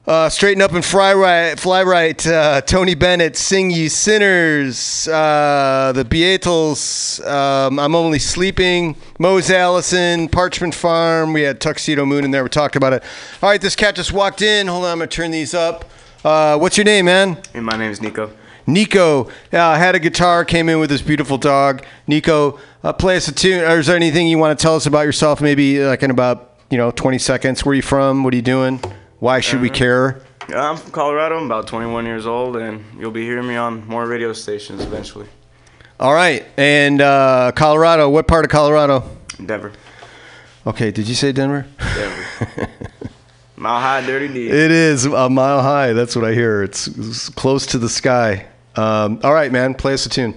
S2: Uh, straighten up and fly right, fly right. Uh, Tony Bennett, sing you sinners. Uh, the Beatles, um, I'm only sleeping. Mose Allison, Parchman Farm. We had Tuxedomoon in there. We talked about it. All right, this cat just walked in. Hold on, I'm gonna turn these up. Uh, what's your name, man?
S18: Hey, my name is Nico.
S2: Nico uh, had a guitar, came in with his beautiful dog. Nico, uh, play us a tune. Or is there anything you want to tell us about yourself? Maybe like in about you know 20 seconds. Where are you from? What are you doing? Why should we care?
S18: Yeah, I'm from Colorado. I'm about 21 years old, and you'll be hearing me on more radio stations eventually.
S2: All right, and uh, Colorado. What part of Colorado?
S18: Denver.
S2: Okay, did you say Denver?
S18: Denver. Mile high, dirty D.
S2: It is a mile high. That's what I hear. It's, it's close to the sky. Um, all right, man. Play us a tune.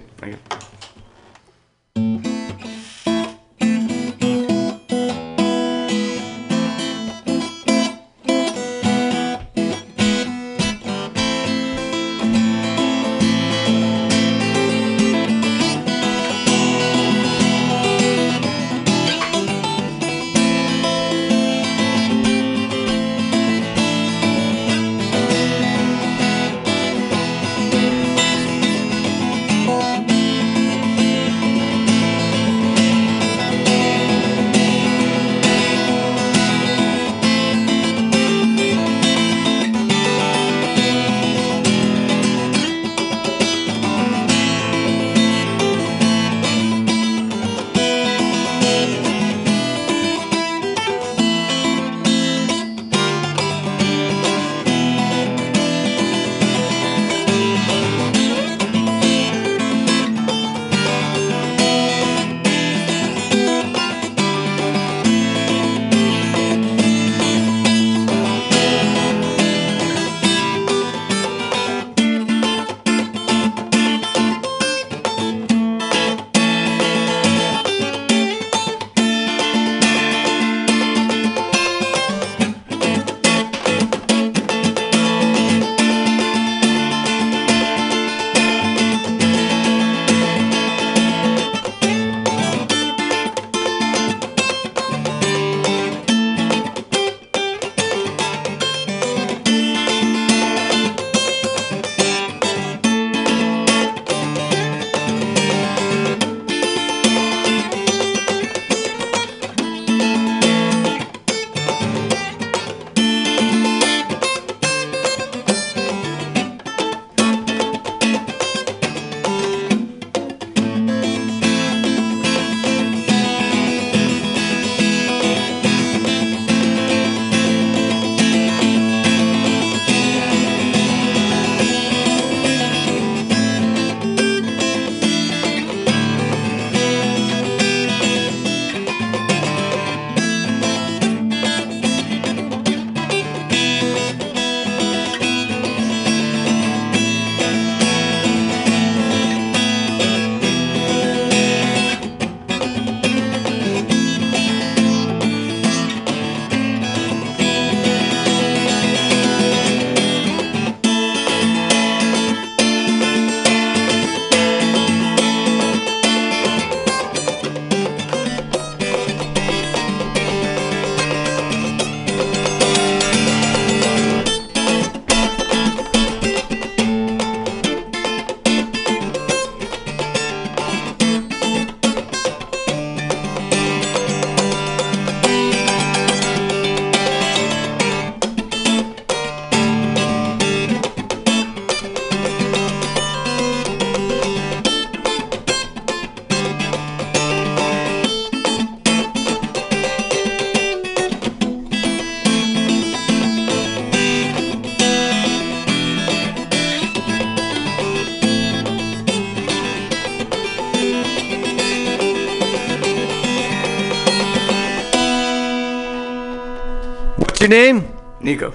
S2: Name?
S18: Nico.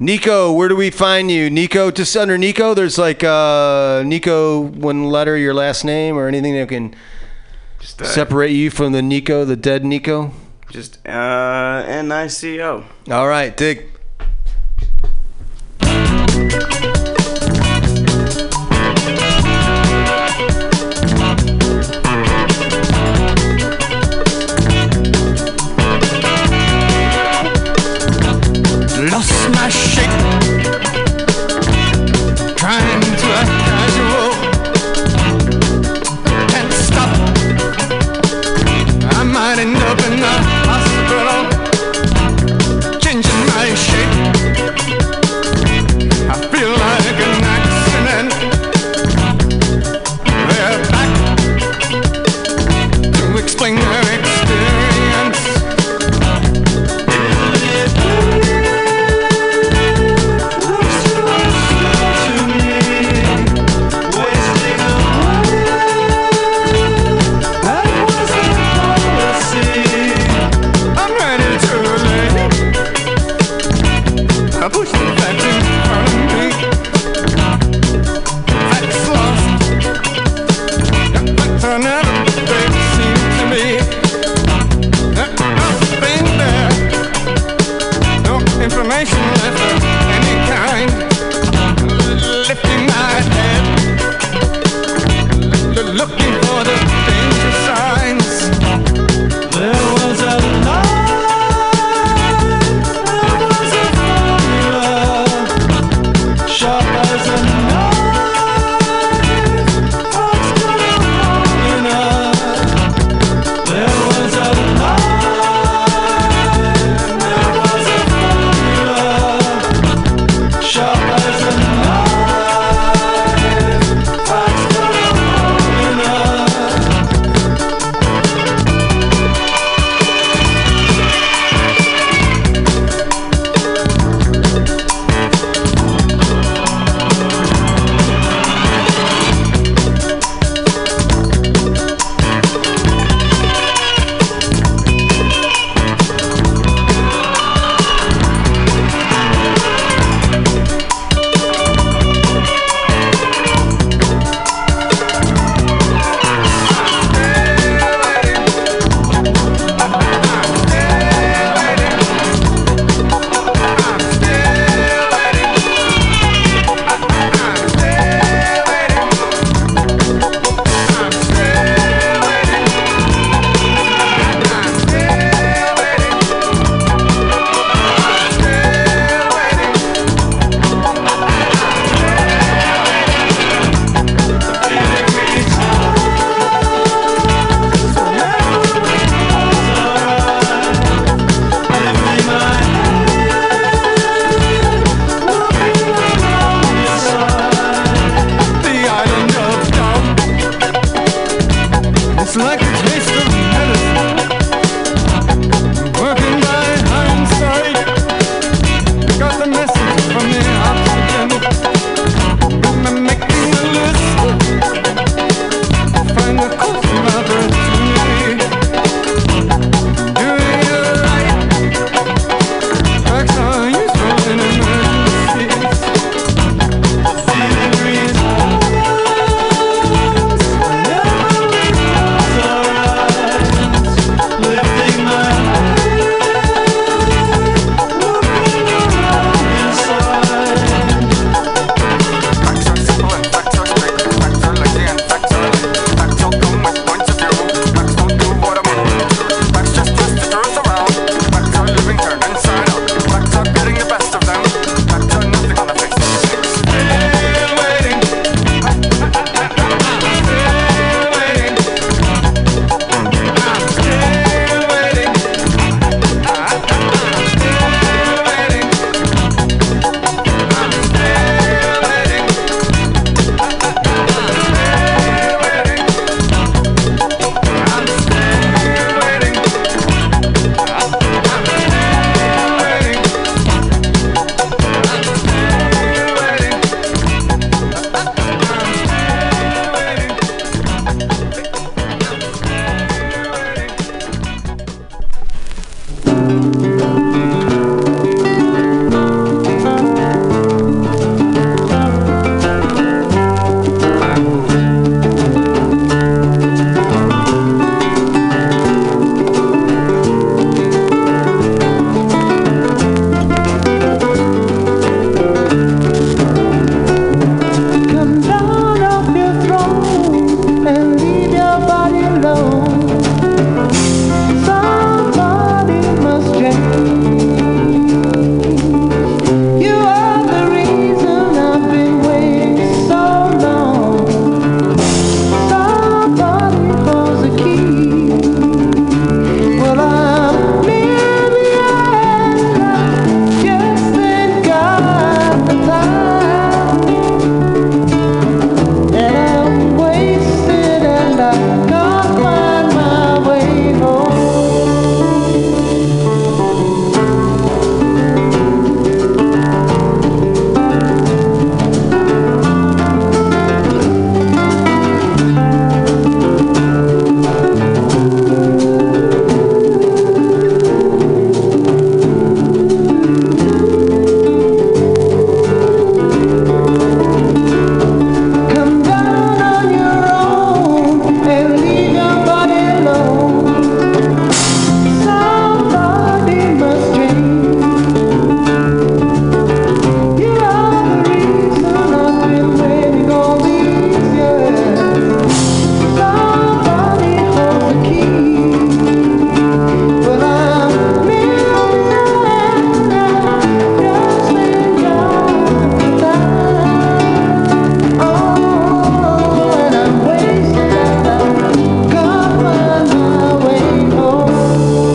S2: Nico, where do we find you? Nico, just under Nico, there's like uh, Nico, one letter, your last name, or anything that can
S18: uh,
S2: separate you from the Nico, the dead Nico?
S18: Just uh, N-I-C-O.
S2: All right, dig.